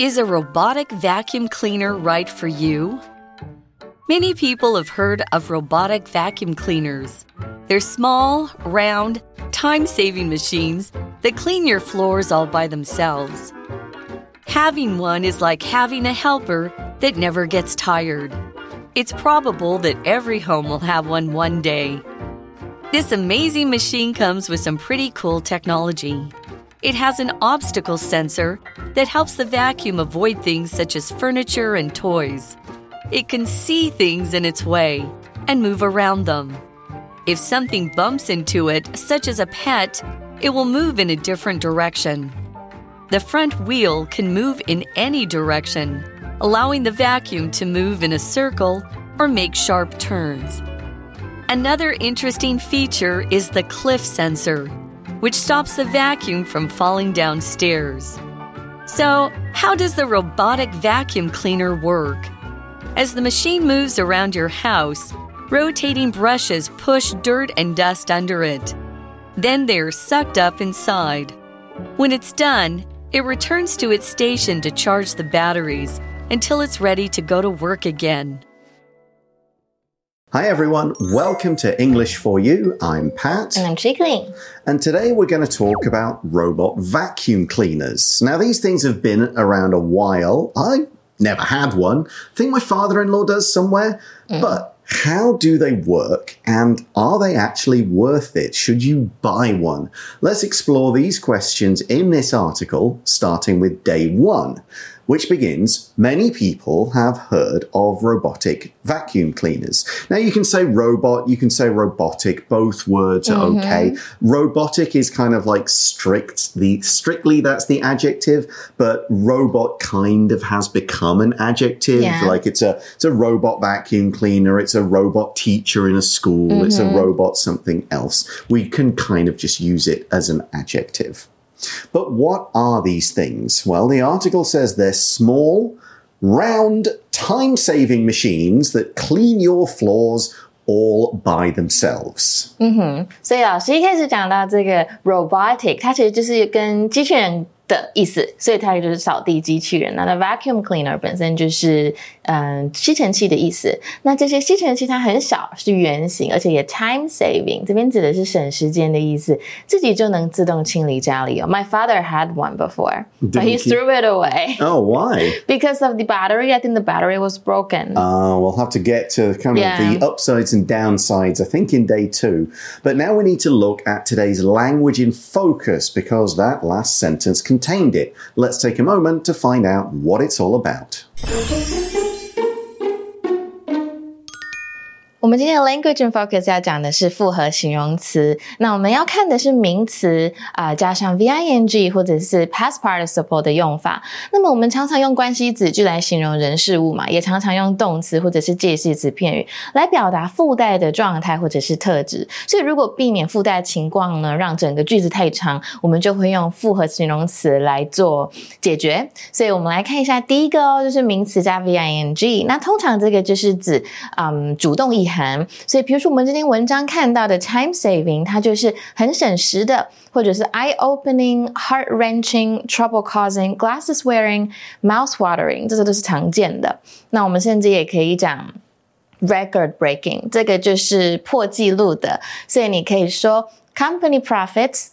Is a robotic vacuum cleaner right for you? Many people have heard of robotic vacuum cleaners. They're small, round, time saving machines that clean your floors all by themselves. Having one is like having a helper that never gets tired. It's probable that every home will have one one day. This amazing machine comes with some pretty cool technology. It has an obstacle sensor that helps the vacuum avoid things such as furniture and toys. It can see things in its way and move around them. If something bumps into it, such as a pet, it will move in a different direction. The front wheel can move in any direction, allowing the vacuum to move in a circle or make sharp turns. Another interesting feature is the cliff sensor which stops the vacuum from falling downstairs. So, how does the robotic vacuum cleaner work? As the machine moves around your house, rotating brushes push dirt and dust under it. Then they are sucked up inside. When it's done, it returns to its station to charge the batteries until it's ready to go to work again. Hi everyone, welcome to English for You. I'm Pat. And I'm Chickling. And today we're going to talk about robot vacuum cleaners. Now, these things have been around a while. I never had one. I think my father in law does somewhere. Mm. But how do they work and are they actually worth it? Should you buy one? Let's explore these questions in this article, starting with day one which begins Many people have heard of robotic vacuum cleaners. Now, you can say robot, you can say robotic, both words are mm-hmm. okay. Robotic is kind of like strict, the strictly that's the adjective, but robot kind of has become an adjective. Yeah. Like it's a it's a robot vacuum cleaner, it's a robot teacher in a school, mm-hmm. it's a mm-hmm. robot something else. We can kind of just use it as an adjective. But what are these things? Well, the article says they're small, round, time saving machines that clean your floors all by themselves. 嗯哼，所以老师一开始讲到这个 robotic，它其实就是跟机器人 的意思，所以它就是扫地机器人。那 the vacuum cleaner 本身就是嗯吸尘器的意思。那这些吸尘器它很小，是圆形，而且也 time saving，这边指的是省时间的意思，自己就能自动清理家里哦。My father had one before, but he threw it away. Oh, why? Because of the battery. I think the battery was broken. Uh, we'll have to get to kind of yeah. the upsides and downsides, I think, in day two. But now we need to look at today's language in focus because that last sentence can contained it. Let's take a moment to find out what it's all about. 我们今天的 language and focus 要讲的是复合形容词。那我们要看的是名词啊、加上 v i n g 或者是 past participle 的用法。那么我们常常用关系子句来形容人事物嘛，也常常用动词或者是介系词片语来表达附带的状态或者是特质。所以如果避免附带情况呢，让整个句子太长，我们就会用复合形容词来做解决。所以我们来看一下第一个哦，就是名词加 v i n g。那通常这个就是指嗯主动意。谈，所以比如说我们这篇文章看到的 time saving，它就是很省时的，或者是 eye opening、heart wrenching、trouble causing、glasses wearing、mouth watering，这些都是常见的。那我们甚至也可以讲 record breaking，这个就是破纪录的，所以你可以说 company profits。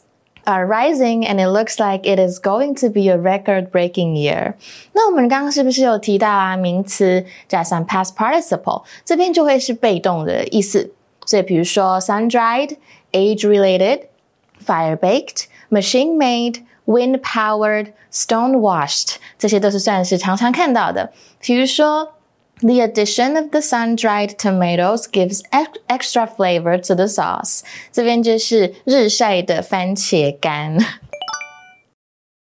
are rising and it looks like it is going to be a record-breaking year。那我们刚刚是不是有提到啊？名词加上 past participle，这边就会是被动的意思。所以比如说 sun-dried、age-related、fire-baked、machine-made、wind-powered、stone-washed，这些都是算是常常看到的。比如说 the addition of the sun-dried tomatoes gives extra flavor to the sauce. 这边就是日晒的番茄干。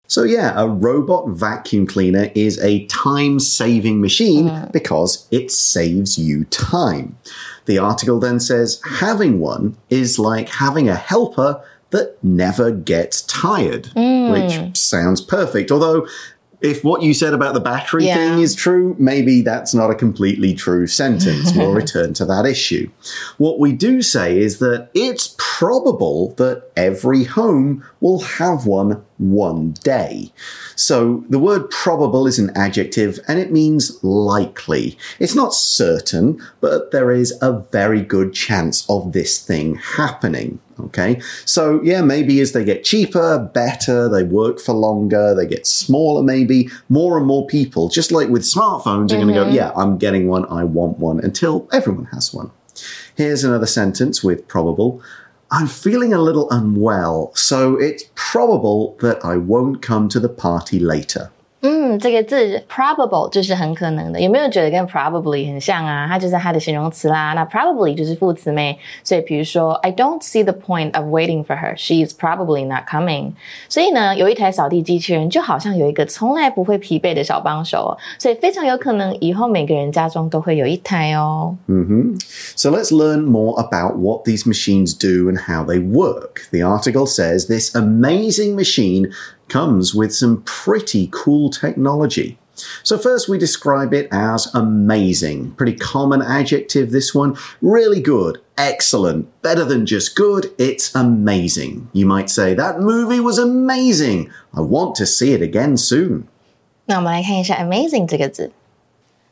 So, yeah, a robot vacuum cleaner is a time saving machine mm. because it saves you time. The article then says having one is like having a helper that never gets tired, mm. which sounds perfect. Although if what you said about the battery yeah. thing is true, maybe that's not a completely true sentence. we'll return to that issue. What we do say is that it's probable that every home will have one one day. So the word probable is an adjective and it means likely. It's not certain, but there is a very good chance of this thing happening. Okay. So yeah, maybe as they get cheaper, better, they work for longer, they get smaller, maybe more and more people, just like with smartphones, are going to go, mm-hmm. yeah, I'm getting one. I want one until everyone has one. Here's another sentence with probable. I'm feeling a little unwell, so it's probable that I won't come to the party later. 嗯，这个字 probable 就是很可能的，有没有觉得跟 probably 很像啊？它就是它的形容词啦。那 probably 就是副词没，所以比如说 I don't see the point of waiting for her. She is probably not coming. 所以呢，有一台扫地机器人就好像有一个从来不会疲惫的小帮手，所以非常有可能以后每个人家中都会有一台哦。Mm -hmm. So let's learn more about what these machines do and how they work. The article says this amazing machine comes with some pretty cool technology. So, first, we describe it as amazing. Pretty common adjective, this one. Really good, excellent, better than just good, it's amazing. You might say, That movie was amazing. I want to see it again soon. 那我们来看一下 “amazing” 这个字。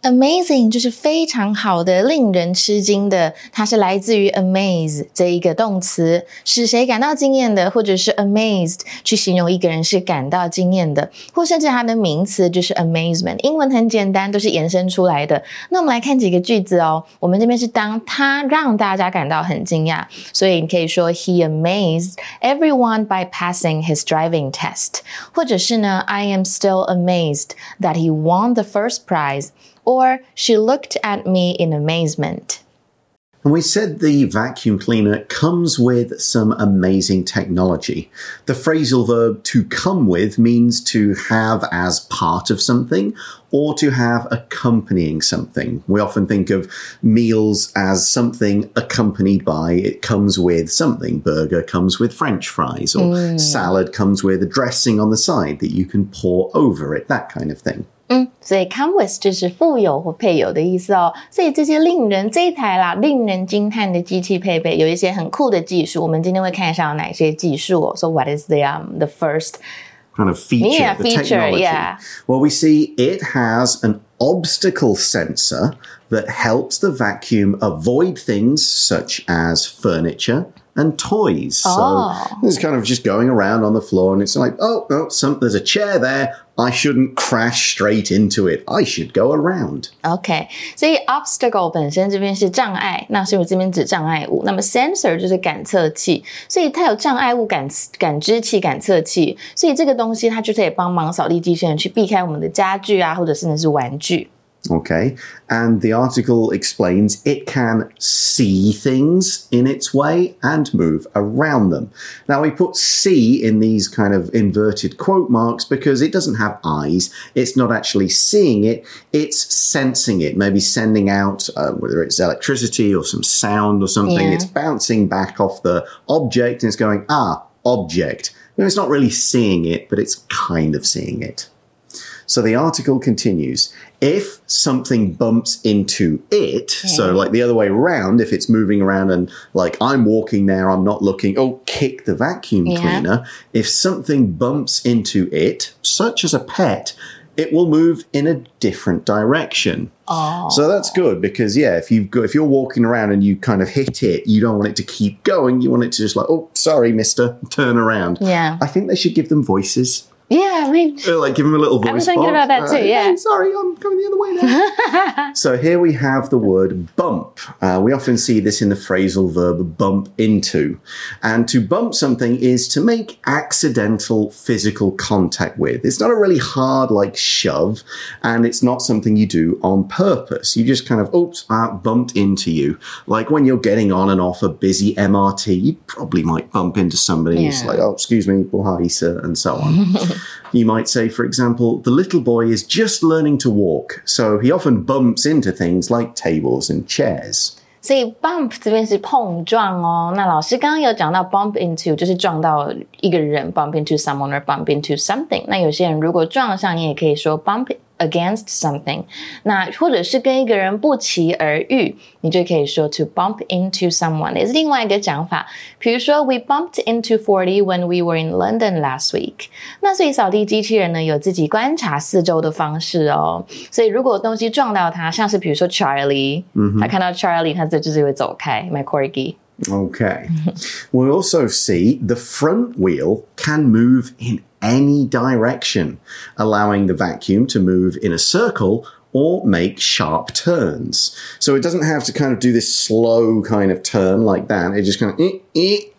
Amazing 就是非常好的、令人吃惊的，它是来自于 amaze 这一个动词，使谁感到惊艳的，或者是 amazed 去形容一个人是感到惊艳的，或甚至它的名词就是 amazement。英文很简单，都是延伸出来的。那我们来看几个句子哦。我们这边是当他让大家感到很惊讶，所以你可以说 He amazed everyone by passing his driving test，或者是呢 I am still amazed that he won the first prize。Or she looked at me in amazement. And we said the vacuum cleaner comes with some amazing technology. The phrasal verb to come with means to have as part of something or to have accompanying something. We often think of meals as something accompanied by, it comes with something. Burger comes with french fries, or mm. salad comes with a dressing on the side that you can pour over it, that kind of thing. 嗯，所以 come with 就是附有或配有的意思哦。所以这些令人这一台啦，令人惊叹的机器配备有一些很酷的技术。我们今天会看一下有哪些技术哦。So what is the um the first kind of feature? Yeah, the feature. Technology? Yeah. Well, we see it has an obstacle sensor that helps the vacuum avoid things such as furniture and toys. Oh. So it's kind of just going around on the floor, and it's like, oh, oh, some, there's a chair there. I shouldn't crash straight into it. I should go around. OK，所以 obstacle 本身这边是障碍，那是不是这边指障碍物？那么 sensor 就是感测器，所以它有障碍物感感知器、感测器，所以这个东西它就可以帮忙扫地机器人去避开我们的家具啊，或者甚至是玩具。 Okay. And the article explains it can see things in its way and move around them. Now, we put see in these kind of inverted quote marks because it doesn't have eyes. It's not actually seeing it, it's sensing it, maybe sending out, uh, whether it's electricity or some sound or something. Yeah. It's bouncing back off the object and it's going, ah, object. it's not really seeing it, but it's kind of seeing it. So the article continues if something bumps into it, yeah. so like the other way around, if it's moving around and like I'm walking there, I'm not looking, oh, kick the vacuum yeah. cleaner. If something bumps into it, such as a pet, it will move in a different direction. Oh. So that's good because yeah, if you've got, if you're walking around and you kind of hit it, you don't want it to keep going. You want it to just like, oh, sorry, Mister, turn around. Yeah. I think they should give them voices. Yeah, I mean, like give him a little voice. I was thinking box. about that too. Uh, yeah. Hey, sorry, I'm coming the other way now. so here we have the word bump. Uh, we often see this in the phrasal verb bump into, and to bump something is to make accidental physical contact with. It's not a really hard like shove, and it's not something you do on purpose. You just kind of oops, uh, bumped into you. Like when you're getting on and off a busy MRT, you probably might bump into somebody. Yeah. It's like, oh, excuse me, well, hi, sir, and so on. You might say, for example, the little boy is just learning to walk, so he often bumps into things like tables and chairs. 所以 bump 这边是碰撞哦。那老师刚刚有讲到 bump into 就是撞到一个人，bump into someone or bump into something。那有些人如果撞上，你也可以说 bump against something，那或者是跟一个人不期而遇，你就可以说 to bump into someone，也是另外一个讲法。比如说，we bumped into Forty when we were in London last week。那所以扫地机器人呢有自己观察四周的方式哦。所以如果东西撞到它，像是比如说 Charlie，嗯，他看到 Charlie，他就就是会走开，my corgi。Okay. we also see the front wheel can move in any direction, allowing the vacuum to move in a circle or make sharp turns. So it doesn't have to kind of do this slow kind of turn like that. It just kind of eh,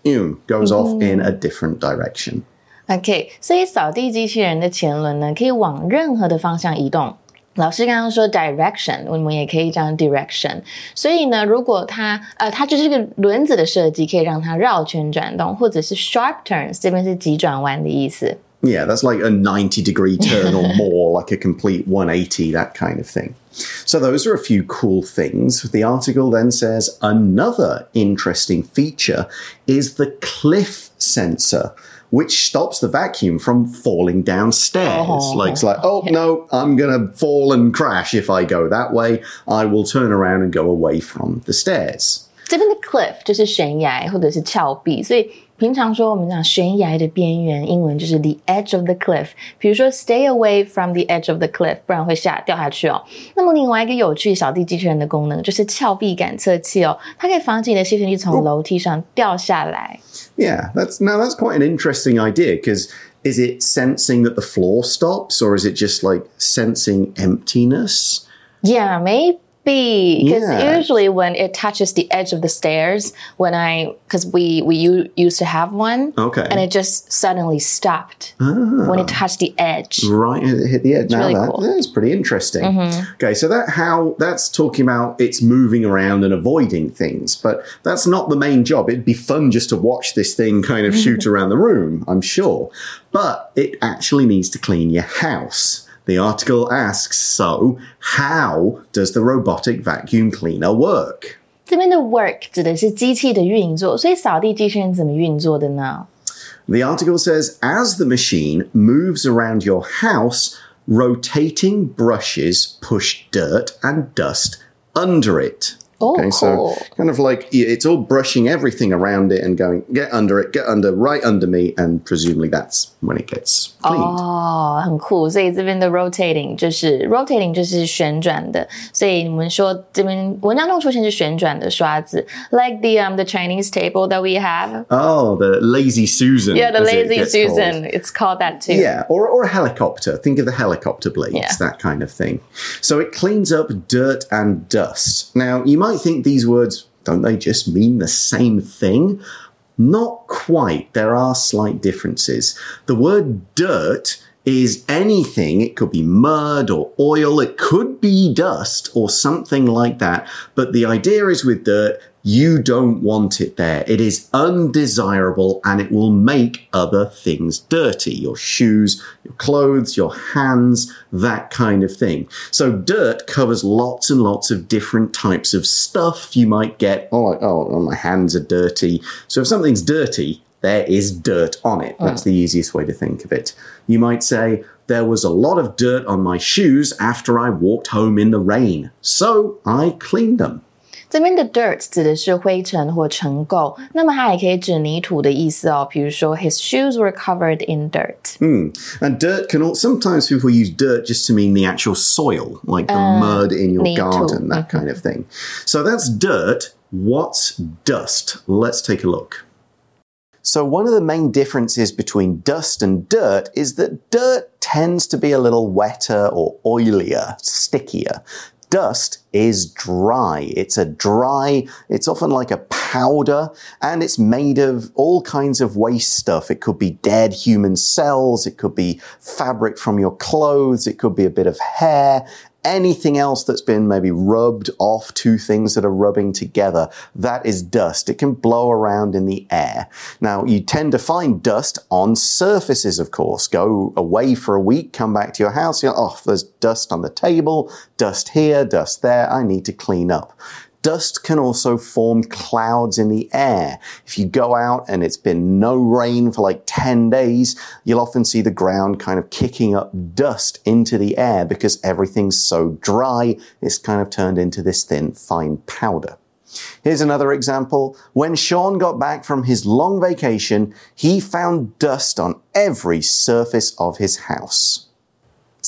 eh, goes off in a different direction. OK，所以扫地机器人的前轮呢，可以往任何的方向移动。老师刚刚说 direction，我们也可以讲 direction。所以呢，如果它呃，它就是个轮子的设计，可以让它绕圈转动，或者是 sharp turns，这边是急转弯的意思。 Yeah, that's like a 90 degree turn or more, like a complete 180, that kind of thing. So, those are a few cool things. The article then says another interesting feature is the cliff sensor which stops the vacuum from falling downstairs. Oh. Like it's like, oh no, I'm gonna fall and crash if I go that way. I will turn around and go away from the stairs. 这边的 cliff 就是悬崖或者是峭壁，所以 平常说我们讲悬崖的边缘，英文就是 the edge of the cliff。比如说 stay away from the edge of the cliff，不然会下掉下去哦。那么另外一个有趣扫地机器人的功能就是峭壁感测器哦，它可以防止你的吸尘器从楼梯上掉下来。Yeah, that's now that's quite an interesting idea because is it sensing that the floor stops or is it just like sensing emptiness? Yeah, maybe because yeah. usually when it touches the edge of the stairs, when I because we we used to have one, okay, and it just suddenly stopped ah. when it touched the edge. Right, it hit the edge. It's now really that, cool. that's pretty interesting. Mm-hmm. Okay, so that how that's talking about it's moving around and avoiding things, but that's not the main job. It'd be fun just to watch this thing kind of shoot around the room, I'm sure, but it actually needs to clean your house. The article asks, so how does the robotic vacuum cleaner work? 这边的 work 指的是机器的运作，所以扫地机器人怎么运作的呢？The article says, as the machine moves around your house, rotating brushes push dirt and dust under it. Oh, okay, cool. so kind of like it's all brushing everything around it and going, get under it, get under, right under me, and presumably that's when it gets cleaned. 哦，很酷。所以这边的 rotating 就是 rotating 就是旋转的，所以我们说这边文章中出现是旋转的刷子，like the um the Chinese table that we have. Oh, the lazy Susan. Yeah, the lazy it Susan. Called. It's called that too. Yeah, or or a helicopter. Think of the helicopter blades, yeah. that kind of thing. So it cleans up dirt and dust. Now you might might think these words, don't they just mean the same thing? Not quite. There are slight differences. The word dirt is anything. It could be mud or oil. It could be dust or something like that. But the idea is with dirt, you don't want it there. It is undesirable and it will make other things dirty. Your shoes, your clothes, your hands, that kind of thing. So dirt covers lots and lots of different types of stuff you might get. Oh, oh, oh, my hands are dirty. So if something's dirty, there is dirt on it. That's mm. the easiest way to think of it. You might say, there was a lot of dirt on my shoes after I walked home in the rain, so I cleaned them. 这边的 dirt 指的是灰尘或尘垢，那么它也可以指泥土的意思哦。比如说，His shoes were covered in dirt. Hmm. And dirt can also, sometimes people use dirt just to mean the actual soil, like the uh, mud in your garden, that kind of thing. So that's dirt. What's dust? Let's take a look. So, one of the main differences between dust and dirt is that dirt tends to be a little wetter or oilier, stickier dust is dry. It's a dry, it's often like a powder and it's made of all kinds of waste stuff. It could be dead human cells. It could be fabric from your clothes. It could be a bit of hair anything else that's been maybe rubbed off two things that are rubbing together, that is dust. It can blow around in the air. Now, you tend to find dust on surfaces, of course. Go away for a week, come back to your house, you're, oh, there's dust on the table, dust here, dust there, I need to clean up. Dust can also form clouds in the air. If you go out and it's been no rain for like 10 days, you'll often see the ground kind of kicking up dust into the air because everything's so dry, it's kind of turned into this thin, fine powder. Here's another example. When Sean got back from his long vacation, he found dust on every surface of his house.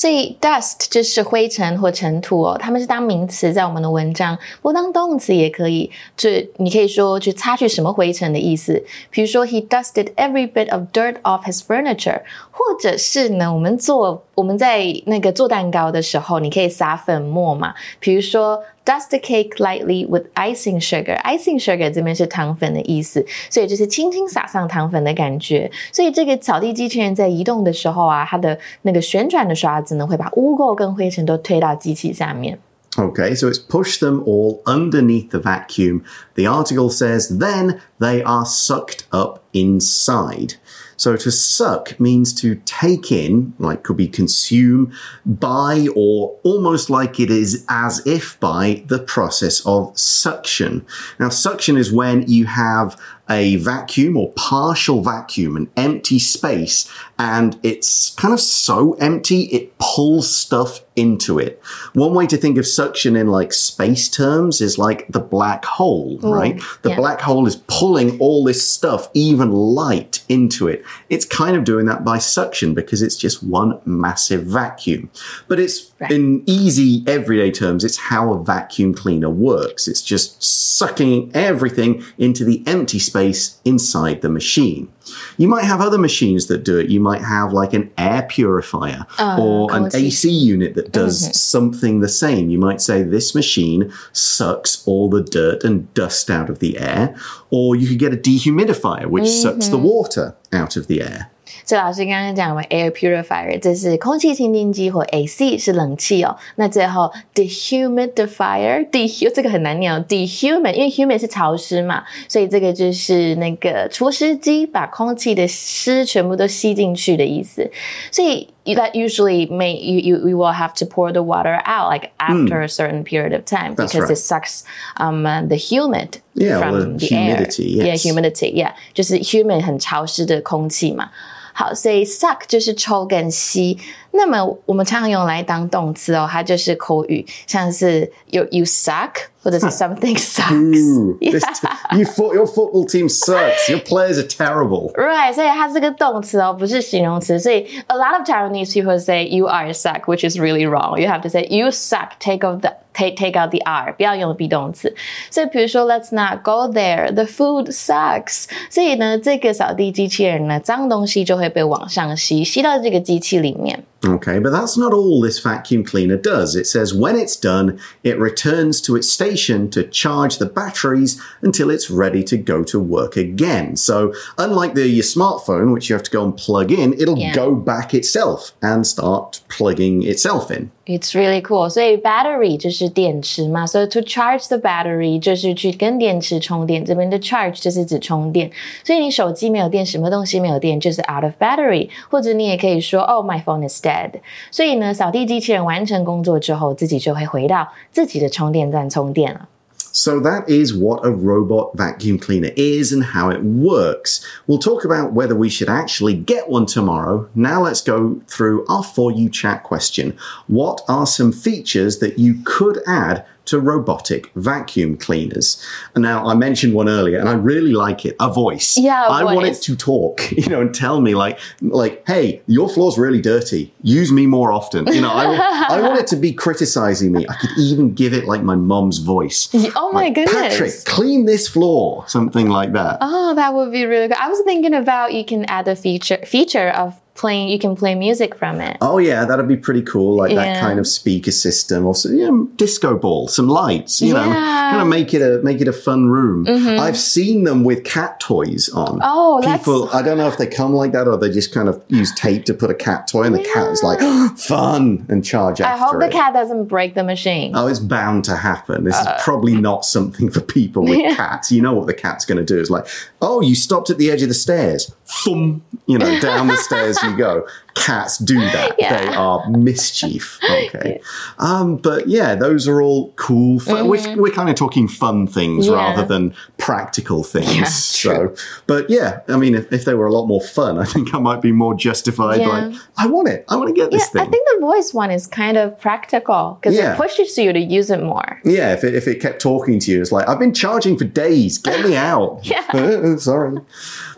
所以 dust 就是灰尘或尘土哦，它们是当名词在我们的文章，不当动词也可以。就你可以说去擦去什么灰尘的意思。比如说，He dusted every bit of dirt off his furniture。或者是呢，我们做我们在那个做蛋糕的时候，你可以撒粉末嘛。比如说 ，dust the cake lightly with icing sugar。icing sugar 这边是糖粉的意思，所以就是轻轻撒上糖粉的感觉。所以这个扫地机器人在移动的时候啊，它的那个旋转的刷子呢，会把污垢跟灰尘都推到机器下面。Okay, so it's push them all underneath the vacuum. The article says then they are sucked up inside. So to suck means to take in, like could be consume by or almost like it is as if by the process of suction. Now suction is when you have a vacuum or partial vacuum, an empty space, and it's kind of so empty it pulls stuff into it. One way to think of suction in like space terms is like the black hole, Ooh, right? The yeah. black hole is pulling all this stuff, even light, into it. It's kind of doing that by suction because it's just one massive vacuum. But it's right. in easy everyday terms, it's how a vacuum cleaner works. It's just sucking everything into the empty space space inside the machine. You might have other machines that do it. You might have like an air purifier oh, or an AC unit that does mm-hmm. something the same. You might say this machine sucks all the dirt and dust out of the air, or you could get a dehumidifier which mm-hmm. sucks the mm-hmm. water out of the air. 所以老师刚刚讲完 air purifier，这是空气清净机或 AC 是冷气哦。那最后 dehumidifier，de 这个很难念哦，dehumid，因为 humid 是潮湿嘛，所以这个就是那个除湿机，把空气的湿全部都吸进去的意思。所以 that usually may you, you you will have to pour the water out like after mm. a certain period of time That's because right. it sucks um the humid yeah, from the, the humidity, air. Yes. Yeah, humidity. Yeah，就是 humid 很潮湿的空气嘛。 好，所以 suck 就是抽跟吸。那么我们常常用来当动词哦，它就是口语，像是 you you suck 或者是 something sucks。you your football team sucks. Your players are terrible. Right，所以它是个动词哦，不是形容词。所以 a lot of Taiwanese people say you are suck, which is really wrong. You have to say you suck. Take off the take take out the r，不要用 be 动词。所以比如说，Let's not go there. The food sucks. 所以呢，这个扫地机器人呢，脏东西就会被往上吸，吸到这个机器里面。Okay, but that's not all this vacuum cleaner does. It says when it's done, it returns to its station to charge the batteries until it's ready to go to work again. So, unlike the your smartphone, which you have to go and plug in, it'll yeah. go back itself and start plugging itself in. It's really cool. 所以 battery 就是电池嘛，所以 to charge the battery 就是去跟电池充电。这边的 charge 就是指充电。所以你手机没有电，什么东西没有电，就是 out of battery。或者你也可以说，Oh, my phone is。dead。所以呢，扫地机器人完成工作之后，自己就会回到自己的充电站充电了。So that is what a robot vacuum cleaner is and how it works. We'll talk about whether we should actually get one tomorrow. Now let's go through our For You chat question. What are some features that you could add to robotic vacuum cleaners. Now, I mentioned one earlier, and I really like it. A voice. Yeah, I voice. want it to talk, you know, and tell me like, like, hey, your floor's really dirty. Use me more often. You know, I, I want it to be criticizing me. I could even give it like my mom's voice. Oh my like, goodness, Patrick, clean this floor, something like that. Oh, that would be really good. I was thinking about you can add a feature feature of playing you can play music from it oh yeah that'd be pretty cool like yeah. that kind of speaker system or you know, disco ball some lights you yeah. know kind of make it a make it a fun room mm-hmm. i've seen them with cat toys on oh people i don't know if they come like that or they just kind of use tape to put a cat toy and the yeah. cat is like fun and charge i hope it. the cat doesn't break the machine oh it's bound to happen this uh, is probably not something for people with cats you know what the cat's going to do is like oh you stopped at the edge of the stairs Thum, you know down the stairs you go. cats do that. Yeah. They are mischief. Okay. Um, but yeah, those are all cool. Fun. We're, we're kind of talking fun things Mm-hmm. Yeah. rather than practical things. Yeah, so, but yeah, I mean, if, if they were a lot more fun, I think I might be more justified. Like, I want it. I want to get Yeah, this thing. I think the voice one is kind of practical because it pushes you to use it more. Yeah, if it, if it kept talking to you, it's like, I've been charging for days. Get me out. Yeah. Sorry.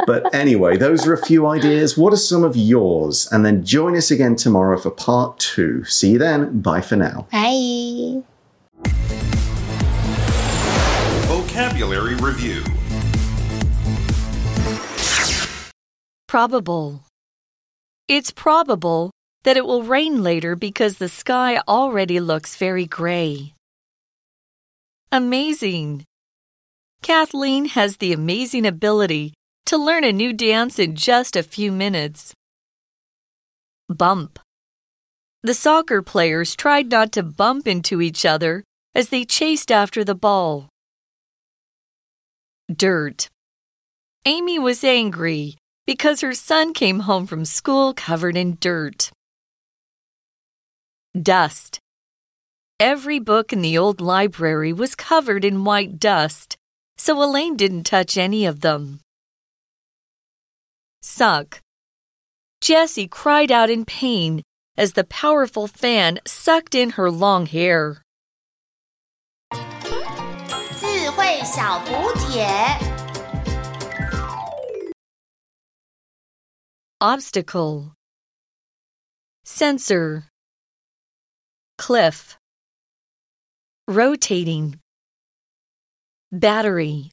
But anyway, those are a few ideas. What are some of yours? And then join us again tomorrow for part two. See you then. Bye for now. Bye. Vocabulary Review Probable. It's probable that it will rain later because the sky already looks very gray. Amazing. Kathleen has the amazing ability to learn a new dance in just a few minutes. Bump. The soccer players tried not to bump into each other as they chased after the ball. Dirt. Amy was angry because her son came home from school covered in dirt. Dust. Every book in the old library was covered in white dust, so Elaine didn't touch any of them. Suck. Jessie cried out in pain as the powerful fan sucked in her long hair. Obstacle. Sensor. Cliff. Rotating. Battery.